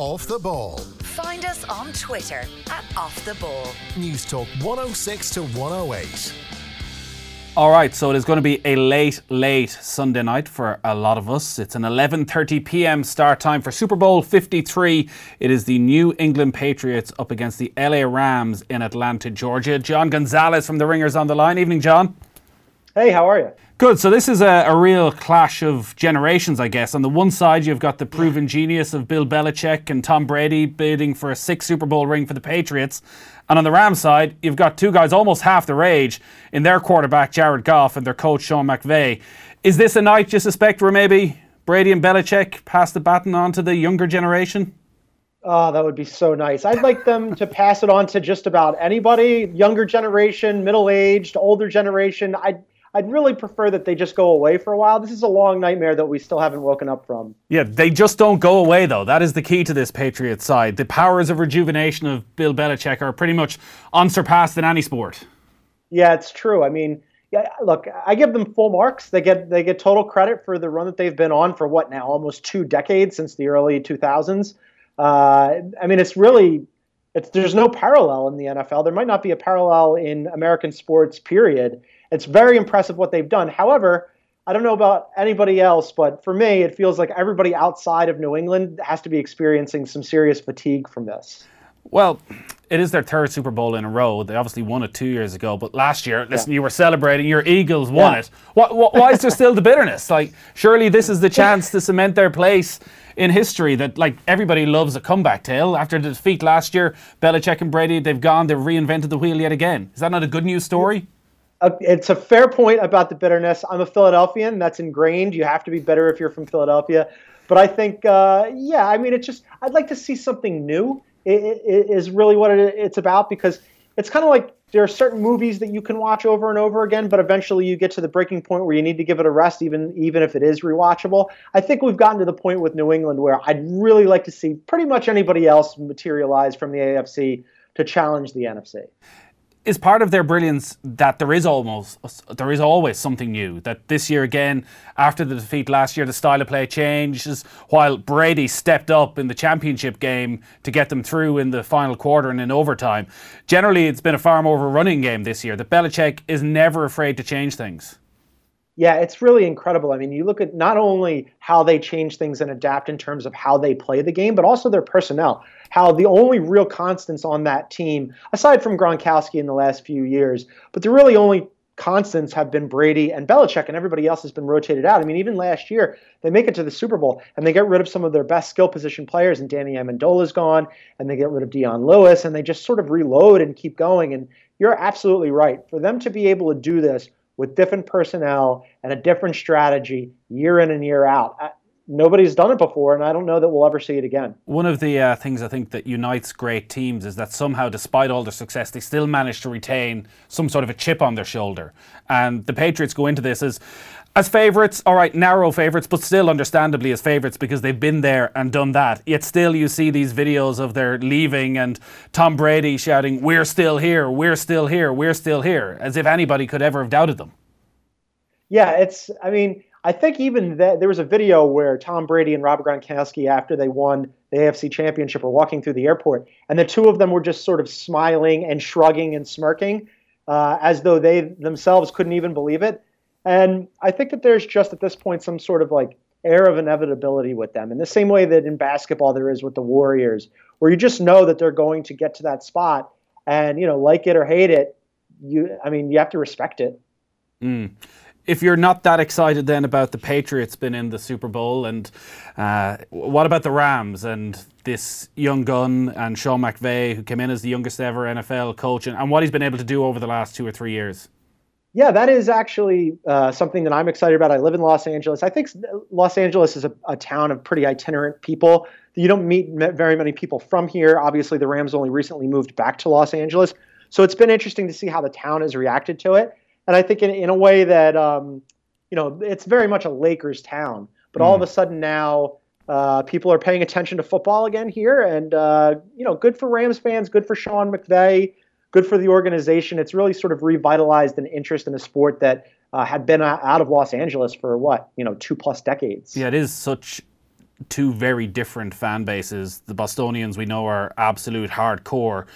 Off the Ball. Find us on Twitter at Off the Ball. Newstalk 106 to 108. All right, so it is going to be a late, late Sunday night for a lot of us. It's an 11:30 p.m. start time for Super Bowl 53. It is the New England Patriots up against the LA Rams in Atlanta, Georgia. John Gonzalez from the Ringers on the line. Evening, John. Hey, how are you? Good. So this is a, a, real clash of generations, I guess. On the one side, you've got the proven genius of Bill Belichick and Tom Brady bidding for a sixth Super Bowl ring for the Patriots. And on the Rams side, you've got two guys almost half their age in their quarterback, Jared Goff, and their coach, Sean McVay. Is this a night, you suspect, where maybe Brady and Belichick pass the baton on to the younger generation? Oh, that would be so nice. I'd like them to pass it on to just about anybody, younger generation, middle aged, older generation. I'd I'd really prefer that they just go away for a while. This is a long nightmare that we still haven't woken up from. Yeah, they just don't go away, though. That is the key to this Patriots side. The powers of rejuvenation of Bill Belichick are pretty much unsurpassed in any sport. Yeah, it's true. I mean, yeah, look, I give them full marks. They get they get total credit for the run that they've been on for what now, almost two decades since the early 2000s. Uh, I mean, it's really it's there's no parallel in the NFL. There might not be a parallel in American sports, period. It's very impressive what they've done. However, I don't know about anybody else, but for me, it feels like everybody outside of New England has to be experiencing some serious fatigue from this. Well, it is their third Super Bowl in a row. They obviously won it two years ago, but last year, listen, yeah. you were celebrating. Your Eagles won yeah. it. What, what, why is there still the bitterness? Like, surely this is the chance to cement their place in history. That like everybody loves a comeback tale. After the defeat last year, Belichick and Brady, they've gone. They've reinvented the wheel yet again. Is that not a good news story? Uh, it's a fair point about the bitterness. I'm a Philadelphian. That's ingrained. You have to be bitter if you're from Philadelphia. But I think, uh, yeah, I mean, it's just, I'd like to see something new, it, it is really what it, it's about because it's kind of like there are certain movies that you can watch over and over again, but eventually you get to the breaking point where you need to give it a rest, even even if it is rewatchable. I think we've gotten to the point with New England where I'd really like to see pretty much anybody else materialize from the AFC to challenge the NFC is part of their brilliance that there is almost there is always something new. That this year again, after the defeat last year, the style of play changes. While Brady stepped up in the championship game to get them through in the final quarter and in overtime. Generally, it's been a far more running game this year. That Belichick is never afraid to change things. Yeah, it's really incredible. I mean, you look at not only how they change things and adapt in terms of how they play the game, but also their personnel. How the only real constants on that team, aside from Gronkowski in the last few years, but the really only constants have been Brady and Belichick, and everybody else has been rotated out. I mean, even last year, they make it to the Super Bowl and they get rid of some of their best skill position players, and Danny Amendola's gone, and they get rid of Dion Lewis, and they just sort of reload and keep going. And you're absolutely right. For them to be able to do this with different personnel and a different strategy year in and year out. I, nobody's done it before, and I don't know that we'll ever see it again. One of the uh, things I think that unites great teams is that somehow, despite all their success, they still manage to retain some sort of a chip on their shoulder. And the Patriots go into this as as favourites, all right, narrow favourites, but still understandably as favourites because they've been there and done that. Yet still, you see these videos of their leaving and Tom Brady shouting, We're still here, we're still here, we're still here, as if anybody could ever have doubted them. Yeah, it's, I mean, I think even that there was a video where Tom Brady and Robert Gronkowski, after they won the AFC Championship, were walking through the airport, and the two of them were just sort of smiling and shrugging and smirking, uh, as though they themselves couldn't even believe it. And I think that there's just at this point some sort of like air of inevitability with them in the same way that in basketball there is with the Warriors, where you just know that they're going to get to that spot and, you know, like it or hate it, you, I mean, you have to respect it. Mm. If you're not that excited then about the Patriots being in the Super Bowl, and uh, what about the Rams and this young gun and Sean McVay, who came in as the youngest ever NFL coach, and, and what he's been able to do over the last two or three years? Yeah, that is actually uh, something that I'm excited about. I live in Los Angeles. I think Los Angeles is a, a, town of pretty itinerant people. You don't meet very many people from here. Obviously, the Rams only recently moved back to Los Angeles. So it's been interesting to see how the town has reacted to it. And I think in, in a way that, um, you know, it's very much a Lakers town. But mm. all of a mm. sudden now, uh, people are paying attention to football again here. And, uh, you know, good for Rams fans, good for Sean McVay good for the organization. It's really sort of revitalized an interest in a sport that uh, had been out of Los Angeles for what you know two plus decades. Yeah, it is such two very different fan bases. The Bostonians we know are absolute hardcore.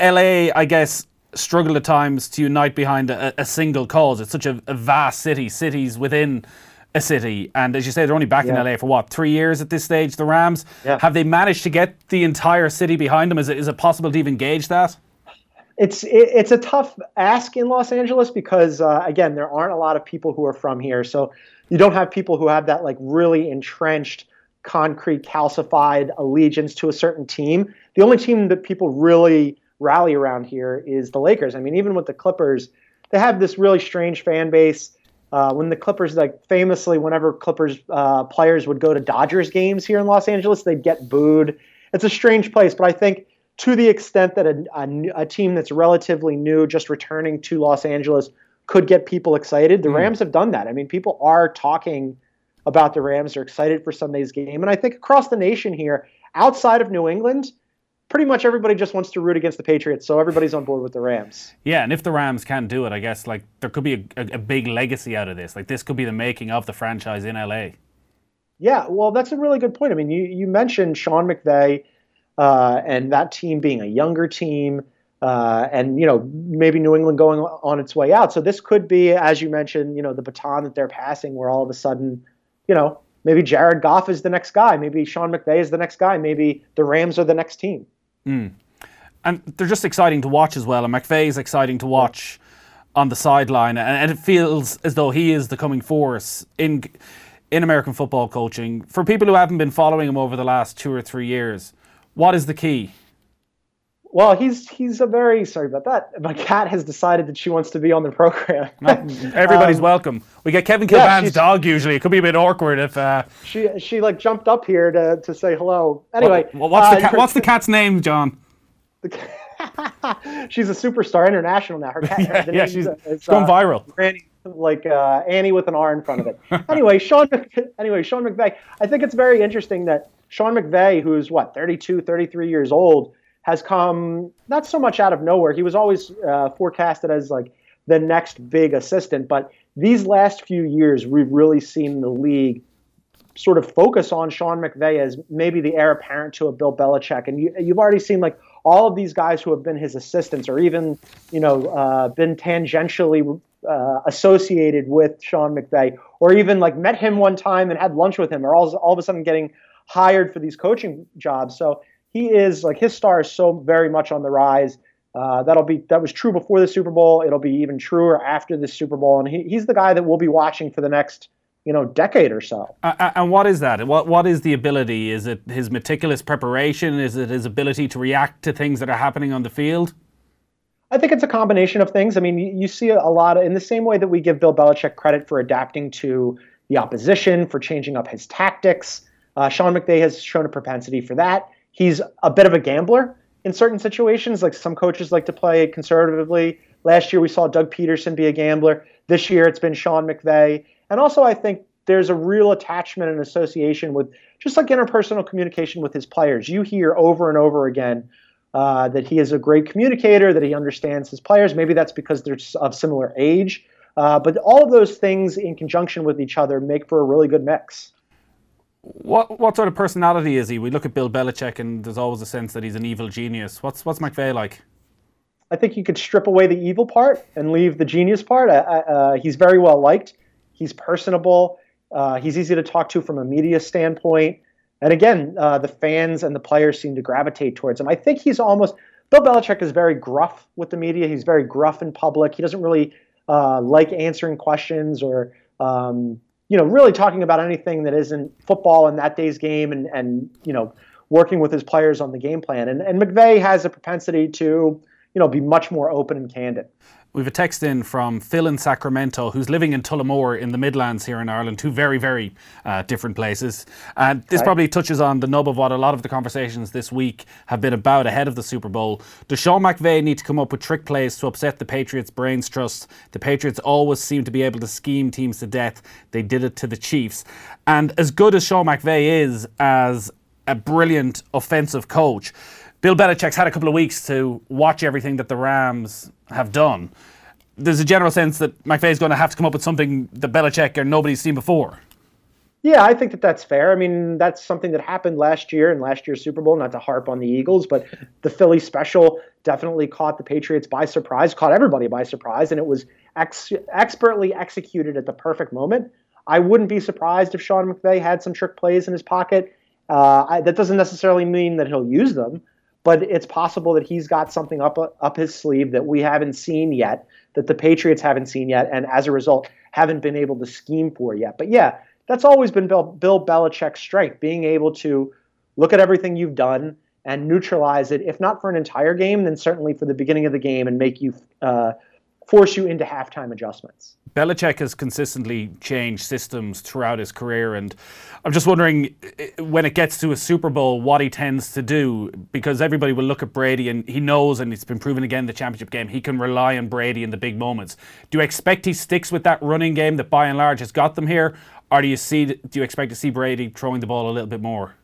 LA, I guess, struggle at times to unite behind a, a single cause. It's such a, a, vast city, cities within a city, and as you say, they're only back yeah. in LA for what three years at this stage. The Rams yeah. have they managed to get the entire city behind them? Is it, is it possible to even gauge that? It's it, it's a tough ask in Los Angeles because uh, again, there aren't a lot of people who are from here, so you don't have people who have that like really entrenched concrete calcified allegiance to a certain team. The only team that people really rally around here is the Lakers. I mean, even with the Clippers, they have this really strange fan base. Uh, when the Clippers, like famously, whenever Clippers uh, players would go to Dodgers games here in Los Angeles, they'd get booed. It's a strange place, but I think to the extent that a, a, a team that's relatively new, just returning to Los Angeles, could get people excited, the mm. Rams have done that. I mean, people are talking about the Rams, are excited for Sunday's game, and I think across the nation here, outside of New England, pretty much everybody just wants to root against the Patriots, so everybody's on board with the Rams. Yeah, and if the Rams can do it, I guess like there could be a, a, a, big legacy out of this. Like this could be the making of the franchise in LA. Yeah, well, that's a really good point. I mean, you you mentioned Sean McVay uh, and that team being a younger team. Uh, and you know maybe New England going on its way out. So this could be, as you mentioned, you know the baton that they're passing, where all of a sudden, you know, maybe Jared Goff is the next guy, maybe Sean McVay is the next guy, maybe the Rams are the next team. Mm. And they're just exciting to watch as well. And McVay is exciting to watch on the sideline, and it feels as though he is the coming force in in American football coaching. For people who haven't been following him over the last two or three years, what is the key? Well, he's he's a very sorry about that. My cat has decided that she wants to be on the program. everybody's um, welcome. We get Kevin Kilbane's yeah, dog usually. It could be a bit awkward if uh, she she like jumped up here to, to say hello. Anyway, well, what's uh, the cat, what's the cat's name, John? she's a superstar international now. Her cat, yeah, yeah she's, is, she's going uh, viral. Granny, like uh, Annie with an R in front of it. anyway, Sean. Anyway, Sean McVay. I think it's very interesting that Sean McVay, who's what 32, 33 years old has come not so much out of nowhere. He was always uh, forecasted as like the next big assistant, but these last few years, we've really seen the league sort of focus on Sean McVay as maybe the heir apparent to a Bill Belichick. And you, have already seen like all of these guys who have been his assistants or even, you know, uh, been tangentially uh, associated with Sean McVay or even like met him one time and had lunch with him or all, all of a sudden getting hired for these coaching jobs. So he is like his star is so very much on the rise. Uh, that'll be that was true before the Super Bowl. It'll be even truer after the Super Bowl, and he, he's the guy that we'll be watching for the next you know decade or so. Uh, and what is that? What what is the ability? Is it his meticulous preparation? Is it his ability to react to things that are happening on the field? I think it's a combination of things. I mean, you, you see a lot of in the same way that we give Bill Belichick credit for adapting to the opposition, for changing up his tactics. Uh, Sean McVay has shown a propensity for that. He's a bit of a gambler in certain situations. Like some coaches like to play conservatively. Last year we saw Doug Pederson be a gambler. This year it's been Sean McVay. And also I think there's a real attachment and association with just like interpersonal communication with his players. You hear over and over again uh, that he is a great communicator, that he understands his players. Maybe that's because they're of similar age. Uh, but all of those things in conjunction with each other make for a really good mix. What what sort of personality is he? We look at Bill Belichick, and there's always a sense that he's an evil genius. What's what's McVay like? I think you could strip away the evil part and leave the genius part. Uh, he's very well liked. He's personable. Uh, he's easy to talk to from a media standpoint. And again, uh, the fans and the players seem to gravitate towards him. I think he's almost Bill Belichick is very gruff with the media. He's very gruff in public. He doesn't really uh, like answering questions or um, you know, really talking about anything that isn't football in that day's game and, and you know, working with his players on the game plan. And, and McVay has a propensity to, you know, be much more open and candid. We have a text in from Phil in Sacramento, who's living in Tullamore in the Midlands here in Ireland, two very, very uh, different places. And this probably touches on the nub of what a lot of the conversations this week have been about ahead of the Super Bowl. Does Sean McVay need to come up with trick plays to upset the Patriots' brains trust? The Patriots always seem to be able to scheme teams to death. They did it to the Chiefs. And as good as Sean McVay is as a brilliant offensive coach, Bill Belichick's had a couple of weeks to watch everything that the Rams have done. There's a general sense that McVay's going to have to come up with something that Belichick or nobody's seen before. Yeah, I think that that's fair. I mean, that's something that happened last year in last year's Super Bowl. Not to harp on the Eagles, but the Philly special definitely caught the Patriots by surprise, caught everybody by surprise, and it was ex- expertly executed at the perfect moment. I wouldn't be surprised if Sean McVay had some trick plays in his pocket. Uh, I, that doesn't necessarily mean that he'll use them, but it's possible that he's got something up up his sleeve that we haven't seen yet, that the Patriots haven't seen yet, and as a result haven't been able to scheme for yet. But yeah, that's always been Bill, Bill Belichick's strength, being able to look at everything you've done and neutralize it, if not for an entire game, then certainly for the beginning of the game and make you uh, force you into halftime adjustments. Belichick has consistently changed systems throughout his career, and I'm just wondering eh, when it gets to a Super Bowl, what he tends to do, because everybody will look at Brady and he knows, and it's been proven again in the championship game, he can rely on Brady in the big moments. Do you expect he sticks with that running game that by and large has got them here, or do you see? Do you expect to see Brady throwing the ball a little bit more?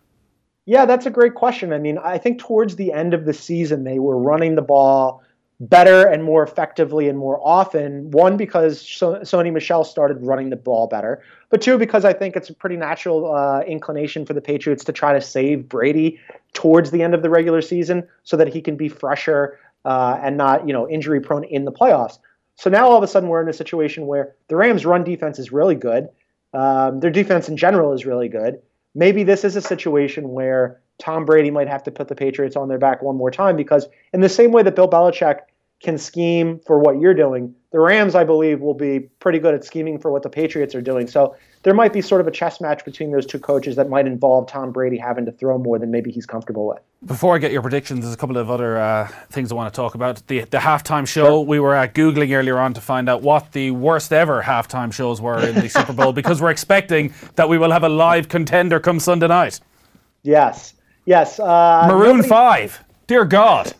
Yeah, that's a great question. I mean, I think towards the end of the season, they were running the ball better and more effectively and more often. One, because Sony Michel started running the ball better, but two, because I think it's a pretty natural uh, inclination for the Patriots to try to save Brady towards the end of the regular season so that he can be fresher uh, and not, you know, injury prone in the playoffs. So now all of a sudden we're in a situation where the Rams' run defense is really good. Um, their defense in general is really good. Maybe this is a situation where Tom Brady might have to put the Patriots on their back one more time because, in the same way that Bill Belichick can scheme for what you're doing, the Rams, I believe, will be pretty good at scheming for what the Patriots are doing. So there might be sort of a chess match between those two coaches that might involve Tom Brady having to throw more than maybe he's comfortable with. Before I get your predictions, there's a couple of other uh, things I want to talk about. The the halftime show sure. we were uh, googling earlier on to find out what the worst ever halftime shows were in the Super Bowl because we're expecting that we will have a live contender come Sunday night. Yes, yes. Uh, Maroon nobody... Five. Dear God.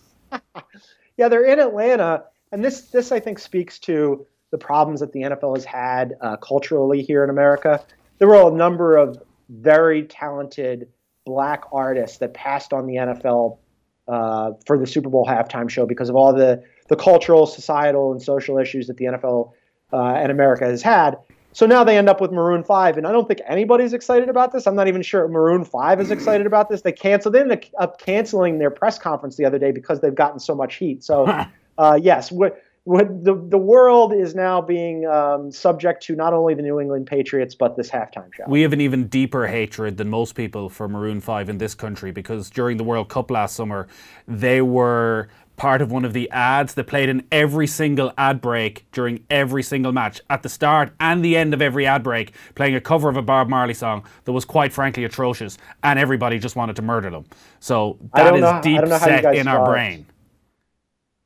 Yeah, they're in Atlanta, and this this I think speaks to the problems that the NFL has had uh, culturally here in America. There were a number of very talented black artists that passed on the NFL uh, for the Super Bowl halftime show because of all the the cultural, societal, and social issues that the NFL uh, and America has had. So now they end up with Maroon 5, and I don't think anybody's excited about this. I'm not even sure Maroon 5 is excited about this. They canceled, they ended up canceling their press conference the other day because they've gotten so much heat. So, uh, yes, what the the world is now being um, subject to not only the New England Patriots but this halftime show. We have an even deeper hatred than most people for Maroon Five in this country because during the World Cup last summer, they were part of one of the ads that played in every single ad break during every single match. At the start and the end of every ad break playing a cover of a Bob Marley song that was quite frankly atrocious and everybody just wanted to murder them. So that is deep set in our brain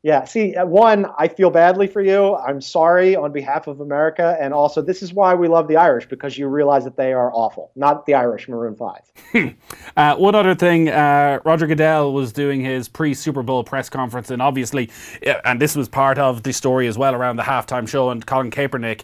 yeah, see, uh, one, I feel badly for you. I'm sorry on behalf of America. And also, this is why we love the Irish, because you realize that they are awful, not the Irish Maroon 5. uh, one other thing uh, Roger Goodell was doing his pre Super Bowl press conference, and obviously, and this was part of the story as well around the halftime show and Colin Kaepernick.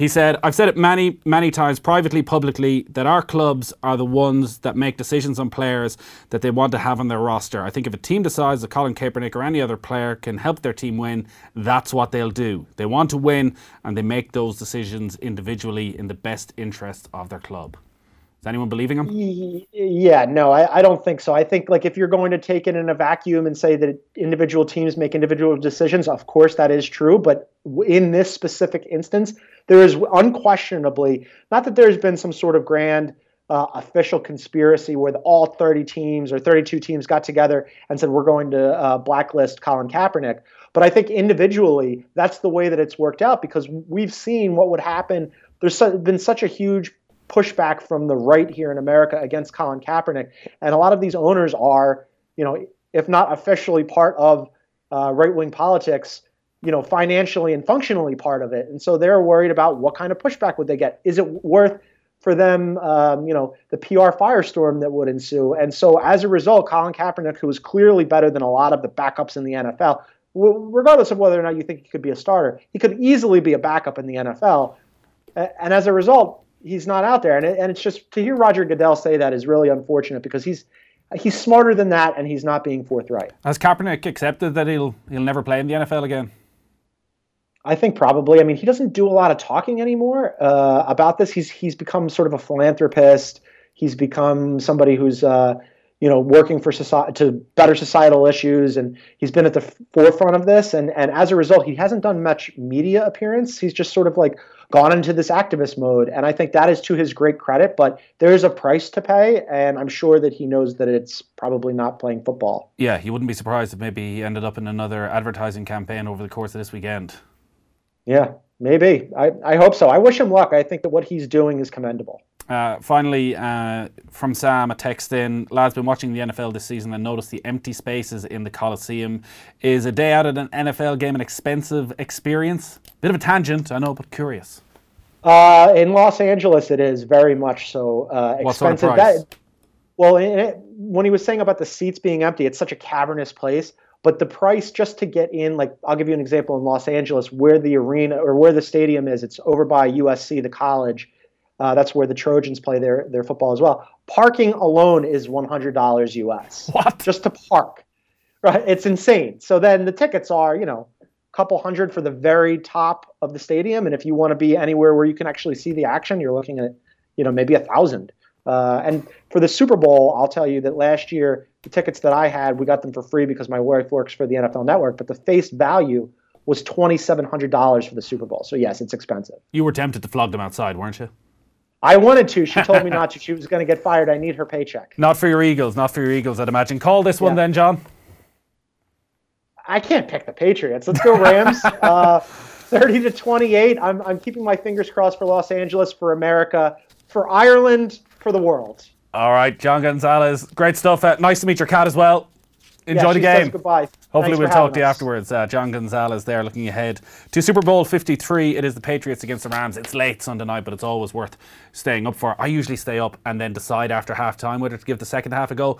He said, I've said it many, many times, privately, publicly, that our clubs are the ones that make decisions on players that they want to have on their roster. I think if a team decides that Colin Kaepernick or any other player can help their team win, that's what they'll do. They want to win and they make those decisions individually in the best interest of their club. Is anyone believing him? Yeah, no, I, I, don't think so. I think like if you're going to take it in a vacuum and say that individual teams make individual decisions, of course that is true. But in this specific instance, there is unquestionably not that there's been some sort of grand uh, official conspiracy where all 30 teams or 32 teams got together and said we're going to uh, blacklist Colin Kaepernick. But I think individually, that's the way that it's worked out because we've seen what would happen. There's been such a huge pushback from the right here in America against Colin Kaepernick. And a lot of these owners are, you know, if not officially part of uh, right wing politics, you know, financially and functionally part of it. And so they're worried about what kind of pushback would they get? Is it worth for them, um, you know, the PR firestorm that would ensue? And so as a result, Colin Kaepernick, who is clearly better than a lot of the backups in the NFL, regardless of whether or not you think he could be a starter, he could easily be a backup in the NFL. And as a result, he's not out there. And, and it's just to hear Roger Goodell say that is really unfortunate because he's he's smarter than that, and he's not being forthright. Has Kaepernick accepted that he'll he'll never play in the NFL again? I think probably. I mean, he doesn't do a lot of talking anymore uh, about this. He's he's become sort of a philanthropist. He's become somebody who's uh, you know working for society to better societal issues, and he's been at the forefront of this. And and as a result, he hasn't done much media appearance. He's just sort of like gone into this activist mode, and I think that is to his great credit. But there is a price to pay, and I'm sure that he knows that it's probably not playing football. Yeah, he wouldn't be surprised if maybe he ended up in another advertising campaign over the course of this weekend. Yeah, maybe. I, I hope so. I wish him luck. I think that what he's doing is commendable. Uh, finally, uh, from Sam, a text in. Lads, been watching the NFL this season and noticed the empty spaces in the Coliseum. Is a day out at an NFL game an expensive experience? Bit of a tangent, I know, but curious. Uh, in Los Angeles, it is very much so uh, expensive. What sort of price? That, well, it, when he was saying about the seats being empty, it's such a cavernous place. But the price just to get in, like I'll give you an example in Los Angeles, where the arena or where the stadium is, it's over by USC, the college. Uh, that's where the Trojans play their their football as well. Parking alone is one hundred dollars US. What? Just to park, right? It's insane. So then the tickets are, you know, a couple hundred for the very top of the stadium, and if you want to be anywhere where you can actually see the action, you're looking at, you know, maybe a thousand. Uh, and for the Super Bowl, I'll tell you that last year the tickets that I had, we got them for free because my wife works for the NFL Network. But the face value was twenty seven hundred dollars for the Super Bowl. So yes, it's expensive. You were tempted to flog them outside, weren't you? I wanted to. She told me not to. She was going to get fired. I need her paycheck. Not for your Eagles, not for your Eagles, I'd imagine. Call this one Yeah. then, John. I can't pick the Patriots. Let's go Rams. uh, Thirty to twenty-eight. I'm I'm keeping my fingers crossed for Los Angeles, for America, for Ireland, for the world. All right, John Gonzalez. Great stuff. Uh, nice to meet your cat as well. Enjoy Yeah, the game. Goodbye. Hopefully, Thanks we'll talk to you us. afterwards. Uh, John Gonzalez there looking ahead to Super Bowl 53. It is the Patriots against the Rams. It's late Sunday night, but it's always worth staying up for. I usually stay up and then decide after half time whether to give the second half a go.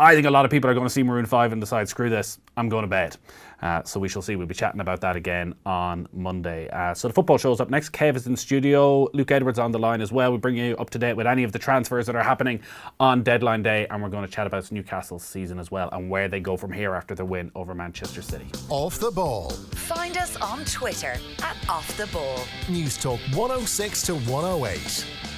I think a lot of people are going to see Maroon 5 and decide, screw this, I'm going to bed. Uh, so we shall see. We'll be chatting about that again on Monday. Uh, so the football show's up next. Kev is in studio. Luke Edwards on the line as well. We'll bring you up to date with any of the transfers that are happening on deadline day. And we're going to chat about Newcastle's season as well and where they go from here after their win over Manchester City. Off the ball. Find us on Twitter at Off the Ball. Newstalk 106 to 108.